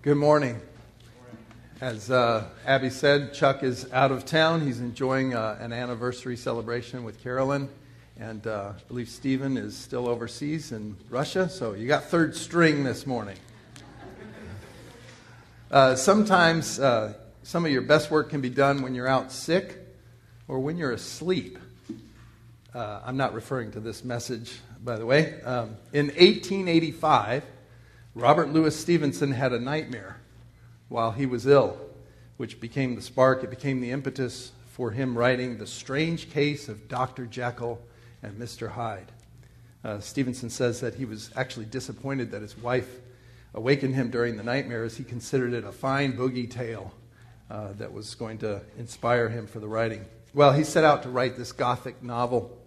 Good morning. As uh, Abby said, Chuck is out of town. He's enjoying uh, an anniversary celebration with Carolyn. And uh, I believe Stephen is still overseas in Russia. So you got third string this morning. Uh, sometimes uh, some of your best work can be done when you're out sick or when you're asleep. Uh, I'm not referring to this message, by the way. Um, in 1885, Robert Louis Stevenson had a nightmare while he was ill, which became the spark, it became the impetus for him writing The Strange Case of Dr. Jekyll and Mr. Hyde. Uh, Stevenson says that he was actually disappointed that his wife awakened him during the nightmare as he considered it a fine boogie tale uh, that was going to inspire him for the writing. Well, he set out to write this Gothic novel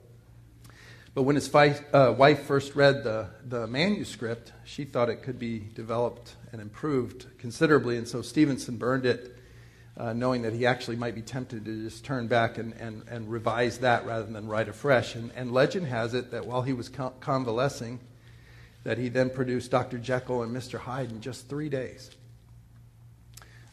but when his fight, uh, wife first read the, the manuscript, she thought it could be developed and improved considerably, and so Stevenson burned it, uh, knowing that he actually might be tempted to just turn back and, and, and revise that rather than write afresh. And, and legend has it that while he was convalescing, that he then produced Dr. Jekyll and Mr. Hyde in just three days.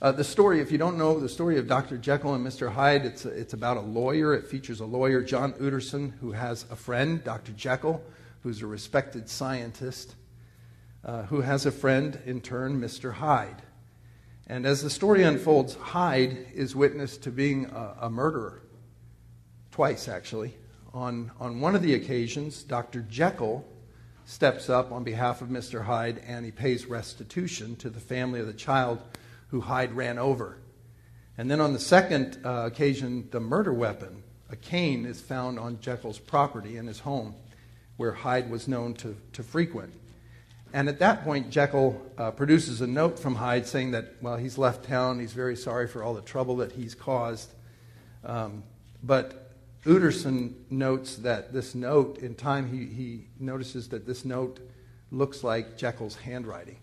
Uh, the story, if you don't know the story of Dr. Jekyll and Mr. Hyde, it's, it's about a lawyer. It features a lawyer, John Utterson, who has a friend, Dr. Jekyll, who's a respected scientist, uh, who has a friend, in turn, Mr. Hyde. And as the story unfolds, Hyde is witness to being a, a murderer, twice actually. On, on one of the occasions, Dr. Jekyll steps up on behalf of Mr. Hyde and he pays restitution to the family of the child who Hyde ran over. And then on the second uh, occasion, the murder weapon, a cane, is found on Jekyll's property in his home, where Hyde was known to, to frequent. And at that point, Jekyll uh, produces a note from Hyde saying that, well, he's left town, he's very sorry for all the trouble that he's caused. Um, but Utterson notes that this note, in time, he, he notices that this note looks like Jekyll's handwriting.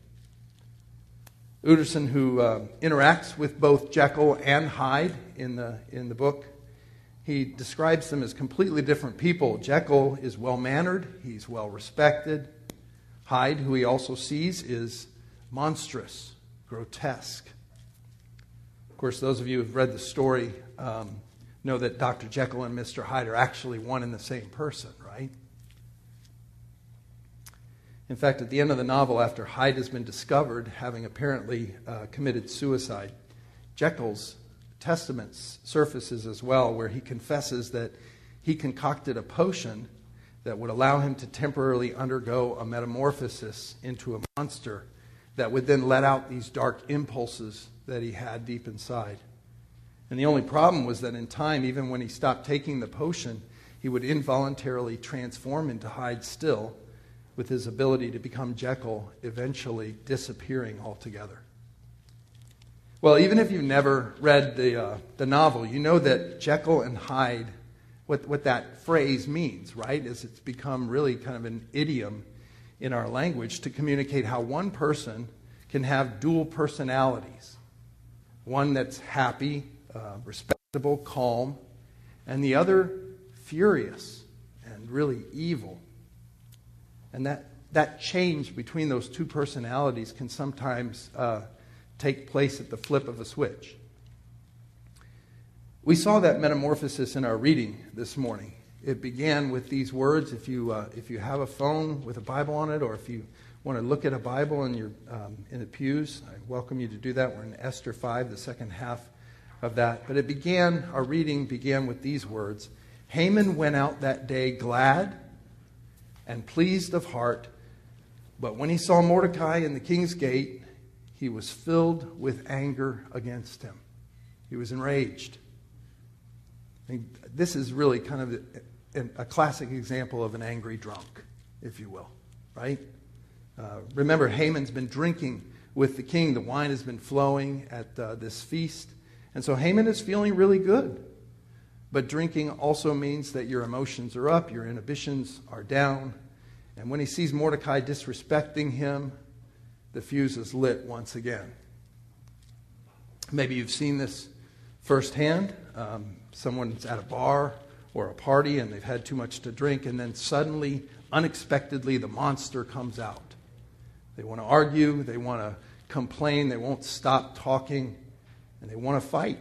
Utterson, who uh, interacts with both Jekyll and Hyde in the, in the book, he describes them as completely different people. Jekyll is well mannered, he's well respected. Hyde, who he also sees, is monstrous, grotesque. Of course, those of you who've read the story um, know that Dr. Jekyll and Mr. Hyde are actually one and the same person, right? In fact, at the end of the novel, after Hyde has been discovered having apparently uh, committed suicide, Jekyll's testament surfaces as well, where he confesses that he concocted a potion that would allow him to temporarily undergo a metamorphosis into a monster that would then let out these dark impulses that he had deep inside. And the only problem was that in time, even when he stopped taking the potion, he would involuntarily transform into Hyde still with his ability to become Jekyll eventually disappearing altogether. Well, even if you've never read the, uh, the novel, you know that Jekyll and Hyde, what, what that phrase means, right? Is it's become really kind of an idiom in our language to communicate how one person can have dual personalities one that's happy, uh, respectable, calm, and the other furious and really evil and that, that change between those two personalities can sometimes uh, take place at the flip of a switch. We saw that metamorphosis in our reading this morning. It began with these words. If you, uh, if you have a phone with a Bible on it, or if you want to look at a Bible in, your, um, in the pews, I welcome you to do that. We're in Esther 5, the second half of that. But it began, our reading began with these words Haman went out that day glad and pleased of heart. But when he saw Mordecai in the king's gate, he was filled with anger against him. He was enraged. I mean, this is really kind of a, a, classic example of an angry drunk, if you will, right? Uh, remember, Haman's been drinking with the king. The wine has been flowing at uh, this feast. And so Haman is feeling really good. But drinking also means that your emotions are up, your inhibitions are down. And when he sees Mordecai disrespecting him, the fuse is lit once again. Maybe you've seen this firsthand. Um, someone's at a bar or a party and they've had too much to drink, and then suddenly, unexpectedly, the monster comes out. They want to argue, they want to complain, they won't stop talking, and they want to fight.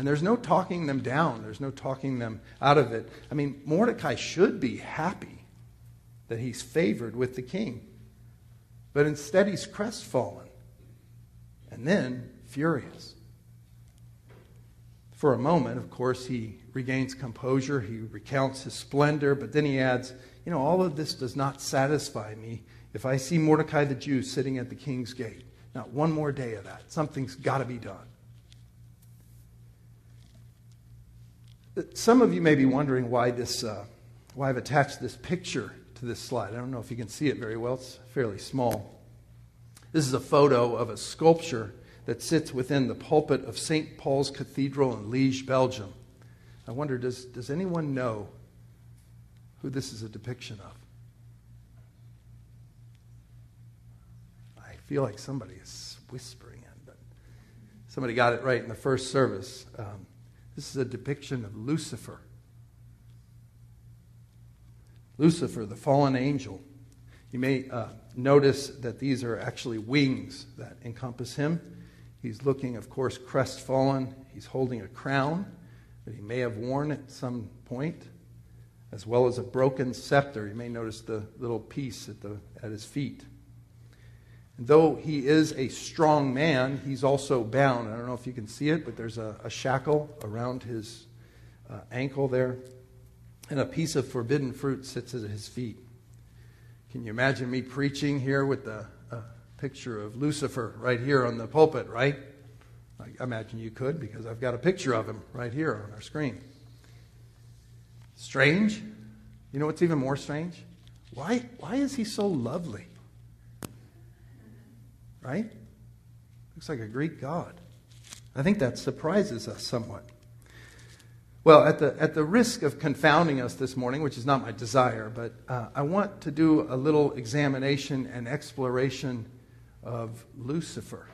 And there's no talking them down, there's no talking them out of it. I mean, Mordecai should be happy that he's favored with the king, but instead he's crestfallen and then furious. For a moment, of course, he regains composure, he recounts his splendor, but then he adds, You know, all of this does not satisfy me if I see Mordecai the Jew sitting at the king's gate. Not one more day of that. Something's got to be done. Some of you may be wondering why this, uh, why I've attached this picture to this slide. I don't know if you can see it very well. It's fairly small. This is a photo of a sculpture that sits within the pulpit of St. Paul's Cathedral in Liege, Belgium. I wonder, does, does anyone know who this is a depiction of? I feel like somebody is whispering in, but somebody got it right in the first service. Um, this is a depiction of Lucifer. Lucifer, the fallen angel. You may uh, notice that these are actually wings that encompass him. He's looking, of course, crestfallen. He's holding a crown that he may have worn at some point, as well as a broken scepter. You may notice the little piece at, the, at his feet. Though he is a strong man, he's also bound. I don't know if you can see it, but there's a, a shackle around his uh, ankle there, and a piece of forbidden fruit sits at his feet. Can you imagine me preaching here with the uh, picture of Lucifer right here on the pulpit, right? I imagine you could because I've got a picture of him right here on our screen. Strange? You know what's even more strange? Why, why is he so lovely? Right? Looks like a Greek god. I think that surprises us somewhat. Well, at the, at the risk of confounding us this morning, which is not my desire, but uh, I want to do a little examination and exploration of Lucifer.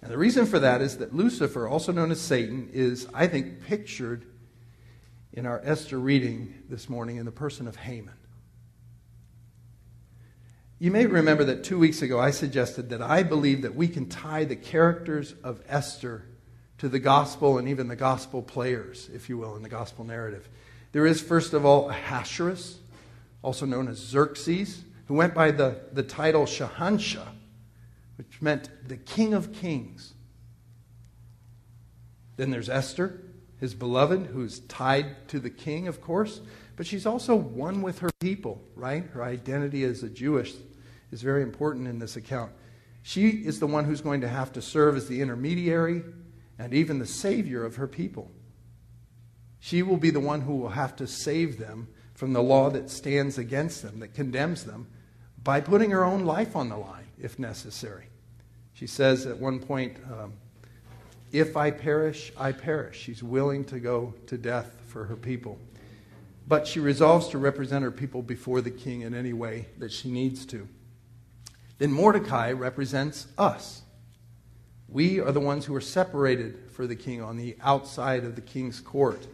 And the reason for that is that Lucifer, also known as Satan, is, I think, pictured in our Esther reading this morning in the person of Haman. You may remember that two weeks ago I suggested that I believe that we can tie the characters of Esther to the gospel and even the gospel players, if you will, in the gospel narrative. There is, first of all, Ahasuerus, also known as Xerxes, who went by the, the title Shahansha, which meant the king of kings. Then there's Esther, his beloved, who's tied to the king, of course, but she's also one with her people, right? Her identity as a Jewish is very important in this account. She is the one who's going to have to serve as the intermediary and even the savior of her people. She will be the one who will have to save them from the law that stands against them, that condemns them, by putting her own life on the line, if necessary. She says at one point, um, If I perish, I perish. She's willing to go to death for her people. But she resolves to represent her people before the king in any way that she needs to then Mordecai represents us. We are the ones who are separated for the king on the outside of the king's court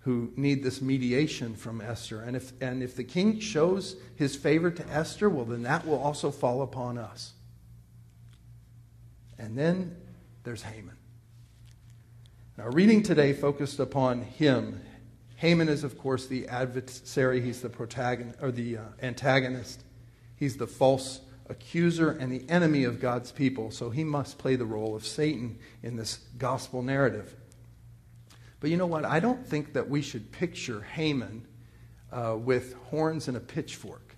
who need this mediation from Esther. And if, and if the king shows his favor to Esther, well, then that will also fall upon us. And then there's Haman. Our reading today focused upon him. Haman is, of course, the adversary. He's the protagonist or the uh, antagonist. He's the false accuser and the enemy of God's people, so he must play the role of Satan in this gospel narrative. But you know what? I don't think that we should picture Haman uh, with horns and a pitchfork.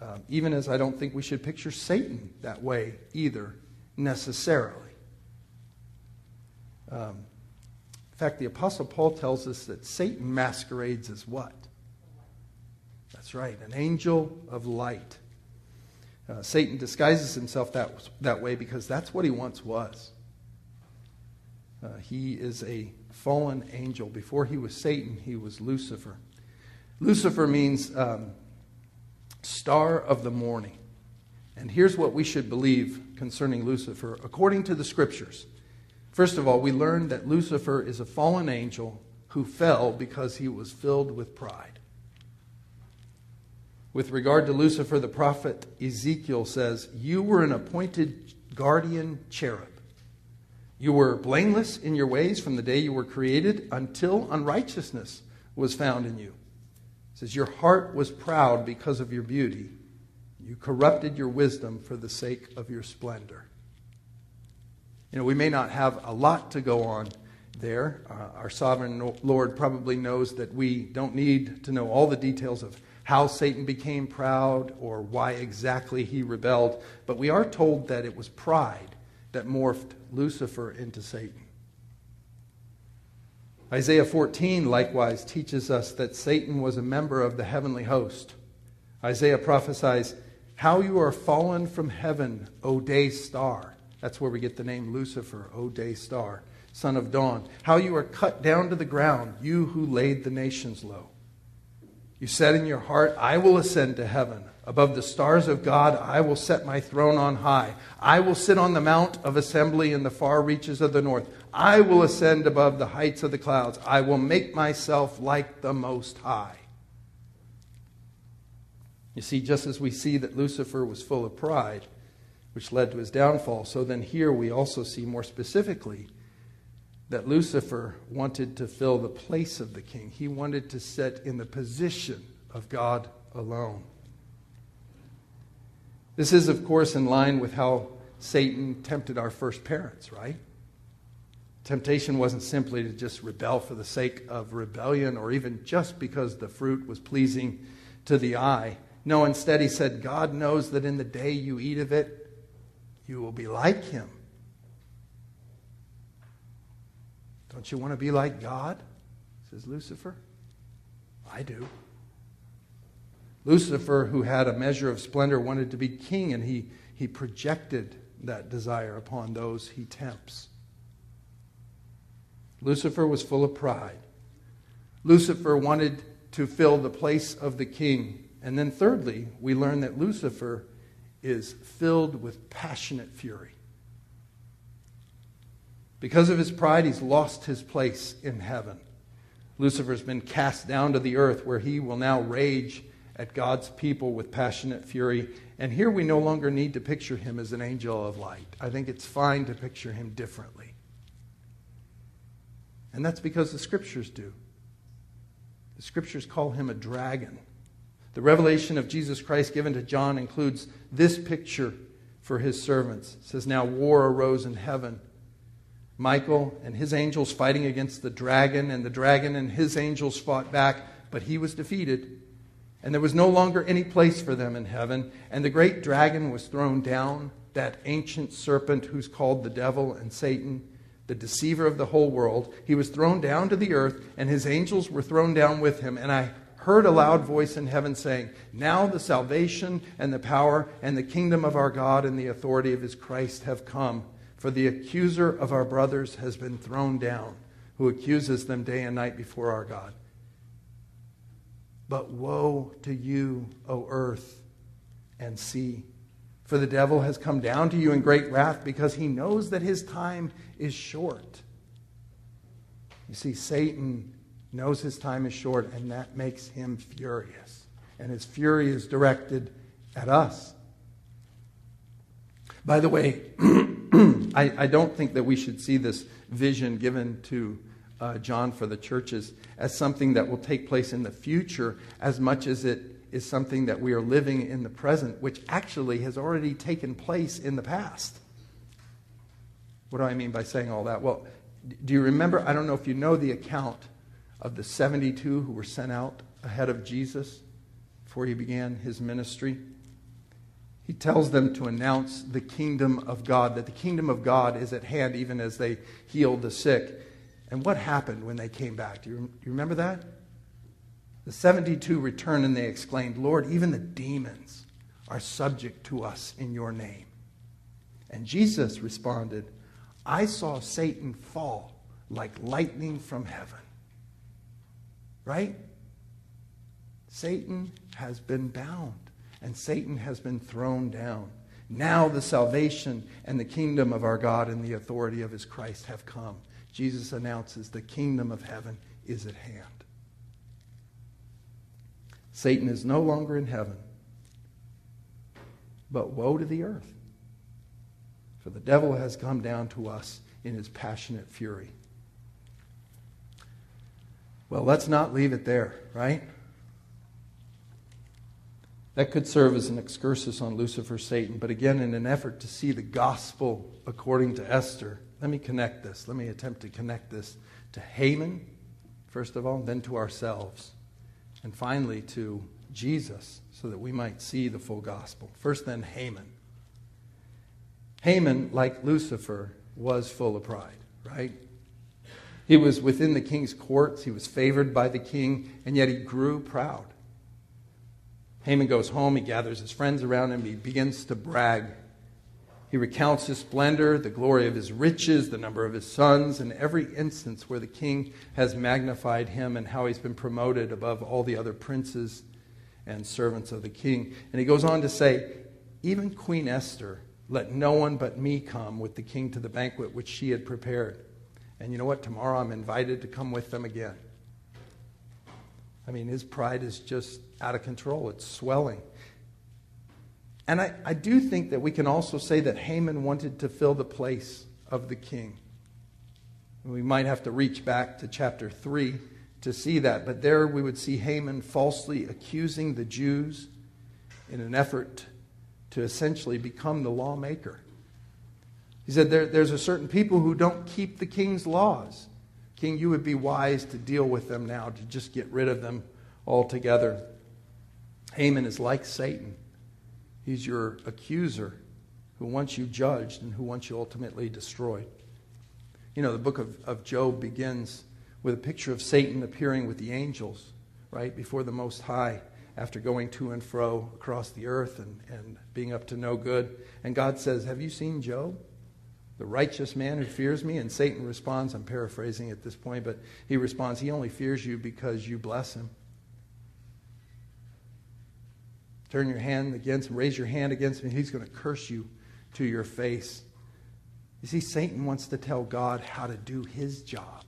Uh, even as I don't think we should picture Satan that way either, necessarily. Um, in fact, the Apostle Paul tells us that Satan masquerades as what? That's right, an angel of light. Uh, Satan disguises himself that, that way because that's what he once was. Uh, he is a fallen angel. Before he was Satan, he was Lucifer. Lucifer means um, star of the morning. And here's what we should believe concerning Lucifer according to the scriptures. First of all, we learn that Lucifer is a fallen angel who fell because he was filled with pride. With regard to Lucifer, the prophet Ezekiel says, You were an appointed guardian cherub. You were blameless in your ways from the day you were created until unrighteousness was found in you. It says, Your heart was proud because of your beauty. You corrupted your wisdom for the sake of your splendor. You know, we may not have a lot to go on there. Uh, our sovereign Lord probably knows that we don't need to know all the details of how Satan became proud or why exactly he rebelled, but we are told that it was pride that morphed Lucifer into Satan. Isaiah 14 likewise teaches us that Satan was a member of the heavenly host. Isaiah prophesies, How you are fallen from heaven, O day star. That's where we get the name Lucifer, O day star, son of dawn. How you are cut down to the ground, you who laid the nations low. You said in your heart, I will ascend to heaven. Above the stars of God, I will set my throne on high. I will sit on the mount of assembly in the far reaches of the north. I will ascend above the heights of the clouds. I will make myself like the Most High. You see, just as we see that Lucifer was full of pride, which led to his downfall, so then here we also see more specifically that Lucifer wanted to fill the place of the king. He wanted to sit in the position of God alone. This is, of course, in line with how Satan tempted our first parents, right? Temptation wasn't simply to just rebel for the sake of rebellion or even just because the fruit was pleasing to the eye. No, instead, he said, God knows that in the day you eat of it, you will be like him Don't you want to be like God? Says Lucifer. I do. Lucifer, who had a measure of splendor, wanted to be king, and he, he projected that desire upon those he tempts. Lucifer was full of pride. Lucifer wanted to fill the place of the king. And then, thirdly, we learn that Lucifer is filled with passionate fury. Because of his pride, he's lost his place in heaven. Lucifer's been cast down to the earth where he will now rage at God's people with passionate fury. And here we no longer need to picture him as an angel of light. I think it's fine to picture him differently. And that's because the scriptures do. The scriptures call him a dragon. The revelation of Jesus Christ given to John includes this picture for his servants. It says, Now war arose in heaven Michael and his angels fighting against the dragon, and the dragon and his angels fought back, but he was defeated. And there was no longer any place for them in heaven. And the great dragon was thrown down, that ancient serpent who's called the devil and Satan, the deceiver of the whole world. He was thrown down to the earth, and his angels were thrown down with him. And I heard a loud voice in heaven saying, Now the salvation and the power and the kingdom of our God and the authority of his Christ have come. For the accuser of our brothers has been thrown down, who accuses them day and night before our God. But woe to you, O earth and sea, for the devil has come down to you in great wrath because he knows that his time is short. You see, Satan knows his time is short, and that makes him furious. And his fury is directed at us. By the way, I, I, don't think that we should see this vision given to uh, John for the churches as something that will take place in the future as much as it is something that we are living in the present, which actually has already taken place in the past. What do I mean by saying all that? Well, do you remember? I don't know if you know the account of the 72 who were sent out ahead of Jesus before he began his ministry. He tells them to announce the kingdom of God, that the kingdom of God is at hand even as they healed the sick. And what happened when they came back? Do you, do you remember that? The 72 returned and they exclaimed, Lord, even the demons are subject to us in your name. And Jesus responded, I saw Satan fall like lightning from heaven. Right? Satan has been bound and Satan has been thrown down. Now the salvation and the kingdom of our God and the authority of his Christ have come. Jesus announces the kingdom of heaven is at hand. Satan is no longer in heaven, but woe to the earth. For the devil has come down to us in his passionate fury. Well, let's not leave it there, right? That could serve as an excursus on Lucifer, Satan, but again, in an effort to see the gospel according to Esther, let me connect this. Let me attempt to connect this to Haman, first of all, then to ourselves, and finally to Jesus, so that we might see the full gospel. First, then, Haman. Haman, like Lucifer, was full of pride, right? He was within the king's courts, he was favored by the king, and yet he grew proud. Haman goes home, he gathers his friends around him, he begins to brag. He recounts his splendor, the glory of his riches, the number of his sons, and every instance where the king has magnified him and how he's been promoted above all the other princes and servants of the king. And he goes on to say, Even Queen Esther let no one but me come with the king to the banquet which she had prepared. And you know what? Tomorrow I'm invited to come with them again. I mean, his pride is just out of control, it's swelling. And I, I do think that we can also say that Haman wanted to fill the place of the king. We might have to reach back to chapter 3 to see that, but there we would see Haman falsely accusing the Jews in an effort to essentially become the lawmaker. He said, there, There's a certain people who don't keep the king's laws. King, you would be wise to deal with them now, to just get rid of them altogether. Haman is like Satan. He's your accuser who wants you judged and who wants you ultimately destroyed. You know, the book of, of Job begins with a picture of Satan appearing with the angels, right, before the Most High after going to and fro across the earth and, and being up to no good. And God says, Have you seen Job? the righteous man who fears me? And Satan responds, I'm paraphrasing at this point, but he responds, He only fears you because you bless him. Turn your hand against him, raise your hand against him, he's going to curse you to your face. You see, Satan wants to tell God how to do his job.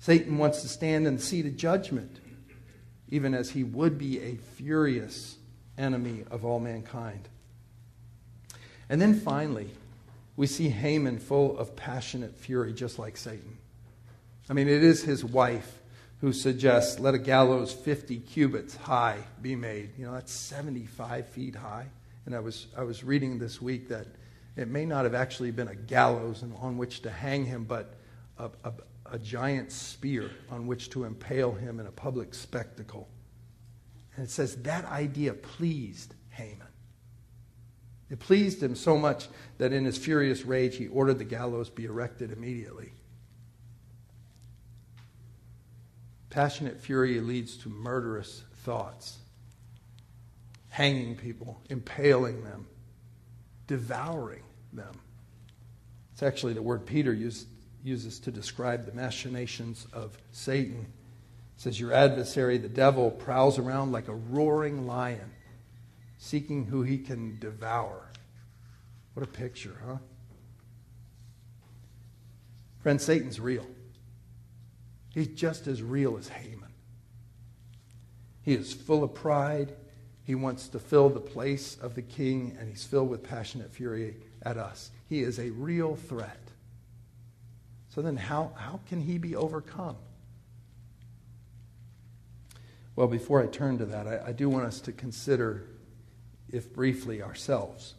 Satan wants to stand in the seat of judgment, even as he would be a furious enemy of all mankind. And then finally, we see Haman full of passionate fury, just like Satan. I mean, it is his wife who suggests, let a gallows 50 cubits high be made. You know, that's 75 feet high. And I was, I was reading this week that it may not have actually been a gallows on which to hang him, but a, a, a giant spear on which to impale him in a public spectacle. And it says that idea pleased Haman. It pleased him so much that in his furious rage he ordered the gallows be erected immediately. Passionate fury leads to murderous thoughts, hanging people, impaling them, devouring them. It's actually the word Peter used, uses to describe the machinations of Satan. It says, Your adversary, the devil, prowls around like a roaring lion seeking who he can devour. What a picture, huh? Friend, Satan's real. He's just as real as Haman. He is full of pride. He wants to fill the place of the king, and he's filled with passionate fury at us. He is a real threat. So then, how, how can he be overcome? Well, before I turn to that, I, I do want us to consider if briefly, ourselves.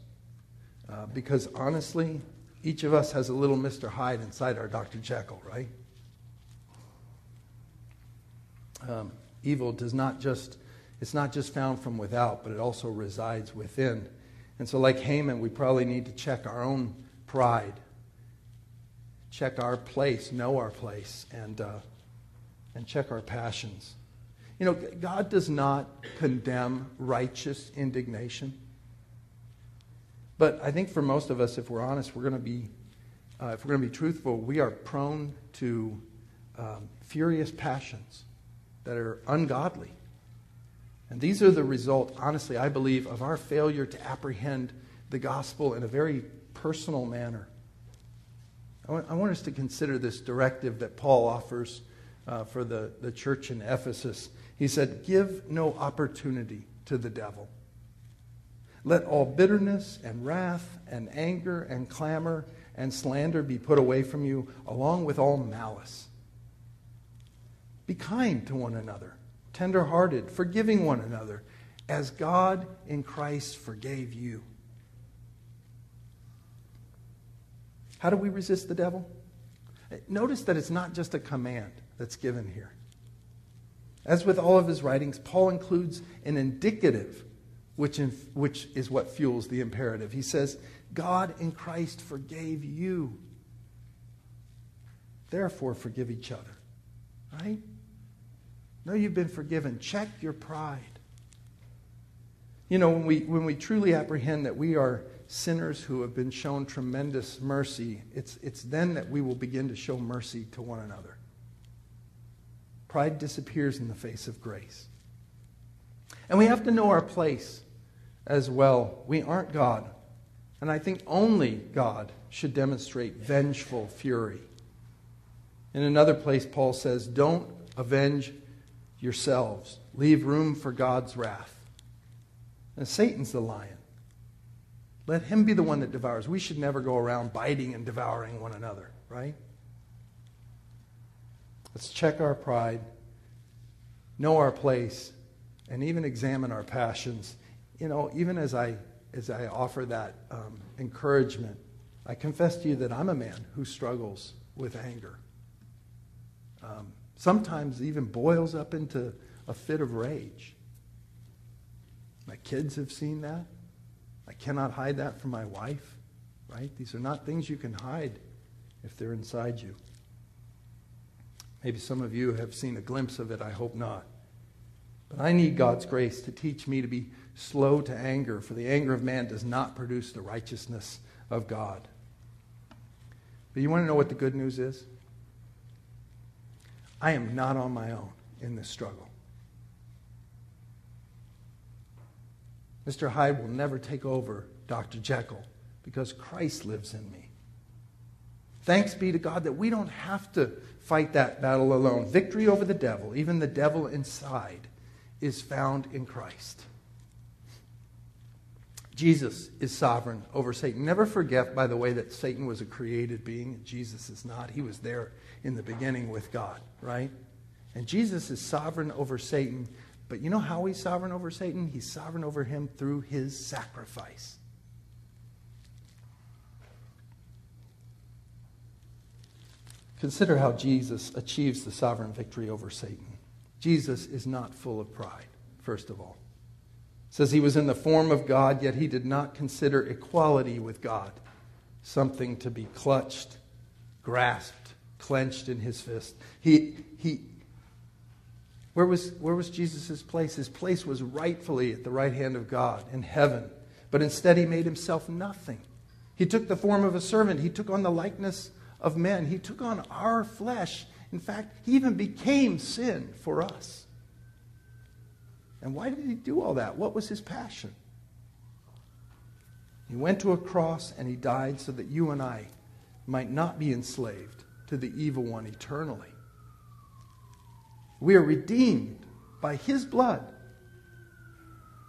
Uh, because honestly, each of us has a little Mr. Hyde inside our Dr. Jekyll, right? Um, evil does not just, it's not just found from without, but it also resides within. And so, like Haman, we probably need to check our own pride, check our place, know our place, and, uh, and check our passions. You know, God does not condemn righteous indignation. But I think for most of us, if we're honest, we're going to be, uh, if we're going to be truthful, we are prone to um, furious passions that are ungodly. And these are the result, honestly, I believe, of our failure to apprehend the gospel in a very personal manner. I want, I want us to consider this directive that Paul offers uh, for the, the church in Ephesus. He said, Give no opportunity to the devil. Let all bitterness and wrath and anger and clamor and slander be put away from you, along with all malice. Be kind to one another, tenderhearted, forgiving one another, as God in Christ forgave you. How do we resist the devil? Notice that it's not just a command that's given here. As with all of his writings, Paul includes an indicative, which, in, which is what fuels the imperative. He says, God in Christ forgave you. Therefore, forgive each other. Right? No, you've been forgiven. Check your pride. You know, when we, when we truly apprehend that we are sinners who have been shown tremendous mercy, it's, it's then that we will begin to show mercy to one another. Pride disappears in the face of grace. And we have to know our place as well. We aren't God. And I think only God should demonstrate vengeful fury. In another place, Paul says, Don't avenge yourselves, leave room for God's wrath. And Satan's the lion. Let him be the one that devours. We should never go around biting and devouring one another, right? Let's check our pride, know our place, and even examine our passions. You know, even as I as I offer that um, encouragement, I confess to you that I'm a man who struggles with anger. Um, sometimes even boils up into a fit of rage. My kids have seen that. I cannot hide that from my wife, right? These are not things you can hide if they're inside you. Maybe some of you have seen a glimpse of it. I hope not. But I need God's grace to teach me to be slow to anger, for the anger of man does not produce the righteousness of God. But you want to know what the good news is? I am not on my own in this struggle. Mr. Hyde will never take over Dr. Jekyll because Christ lives in me. Thanks be to God that we don't have to fight that battle alone. Victory over the devil, even the devil inside, is found in Christ. Jesus is sovereign over Satan. Never forget, by the way, that Satan was a created being. Jesus is not. He was there in the beginning with God, right? And Jesus is sovereign over Satan. But you know how he's sovereign over Satan? He's sovereign over him through his sacrifice. Consider how Jesus achieves the sovereign victory over Satan. Jesus is not full of pride, first of all. It says he was in the form of God, yet he did not consider equality with God something to be clutched, grasped, clenched in his fist. He, he, where was, where was Jesus' place? His place was rightfully at the right hand of God in heaven. But instead, he made himself nothing. He took the form of a servant. He took on the likeness of men. He took on our flesh. In fact, he even became sin for us. And why did he do all that? What was his passion? He went to a cross and he died so that you and I might not be enslaved to the evil one eternally. We are redeemed by his blood.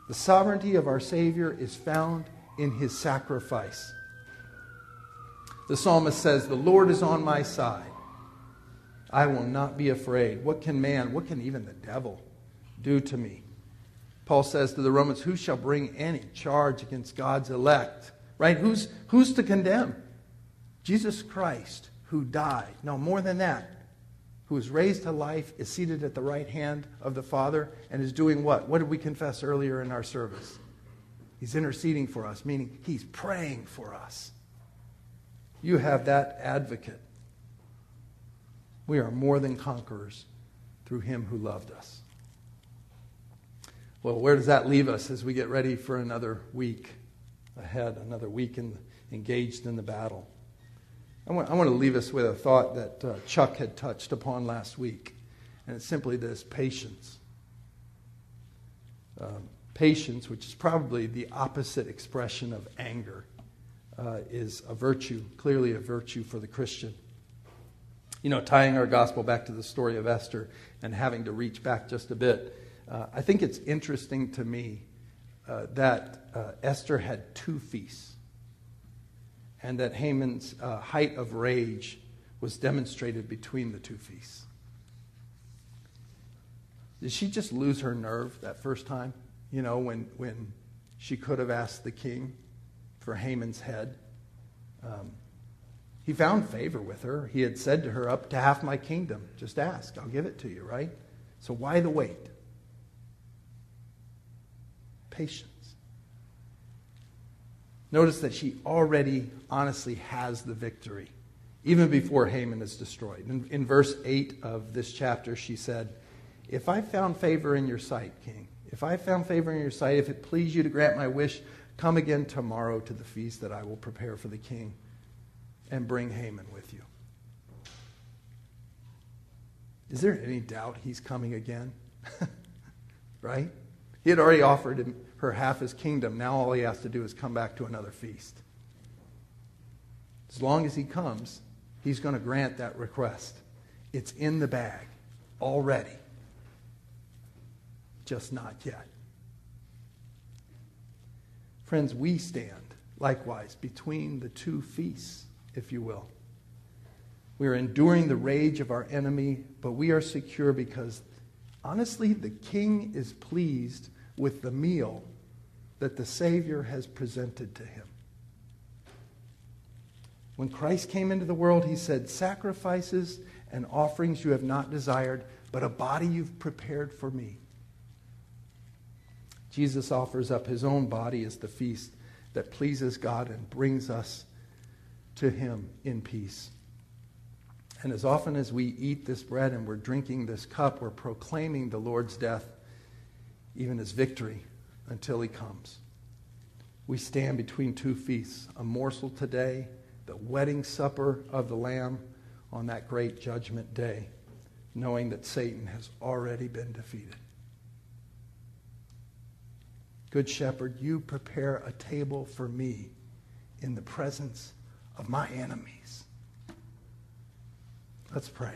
The sovereignty of our Savior is found in his sacrifice. The psalmist says, The Lord is on my side. I will not be afraid. What can man, what can even the devil do to me? Paul says to the Romans, Who shall bring any charge against God's elect? Right? Who's, who's to condemn? Jesus Christ, who died. No, more than that, who is raised to life, is seated at the right hand of the Father, and is doing what? What did we confess earlier in our service? He's interceding for us, meaning he's praying for us. You have that advocate. We are more than conquerors through him who loved us. Well, where does that leave us as we get ready for another week ahead, another week in, engaged in the battle? I want, I want to leave us with a thought that uh, Chuck had touched upon last week, and it's simply this patience. Um, patience, which is probably the opposite expression of anger uh, is a virtue, clearly a virtue for the Christian. You know, tying our gospel back to the story of Esther and having to reach back just a bit, uh, I think it's interesting to me uh, that uh, Esther had two feasts, and that Haman's uh, height of rage was demonstrated between the two feasts. Did she just lose her nerve that first time? You know, when, when she could have asked the king for Haman's head. Um, he found favor with her. He had said to her, Up to half my kingdom. Just ask, I'll give it to you, right? So why the wait? Patience. Notice that she already honestly has the victory, even before Haman is destroyed. In, in verse 8 of this chapter, she said, If I found favor in your sight, king, if I found favor in your sight, if it please you to grant my wish, come again tomorrow to the feast that I will prepare for the king and bring Haman with you. Is there any doubt he's coming again? right? He had already offered him, her half his kingdom. Now all he has to do is come back to another feast. As long as he comes, he's going to grant that request. It's in the bag already, just not yet. Friends, we stand likewise between the two feasts if you will. We are enduring the rage of our enemy, but we are secure because, honestly, the king is pleased with the meal that the Savior has presented to him. When Christ came into the world, he said, Sacrifices and offerings you have not desired, but a body you've prepared for me. Jesus offers up his own body as the feast that pleases God and brings us to him in peace. And as often as we eat this bread and we're drinking this cup, we're proclaiming the Lord's death, even his victory, until he comes. We stand between two feasts a morsel today, the wedding supper of the Lamb on that great judgment day, knowing that Satan has already been defeated. Good shepherd, you prepare a table for me in the presence of my enemies. Let's pray.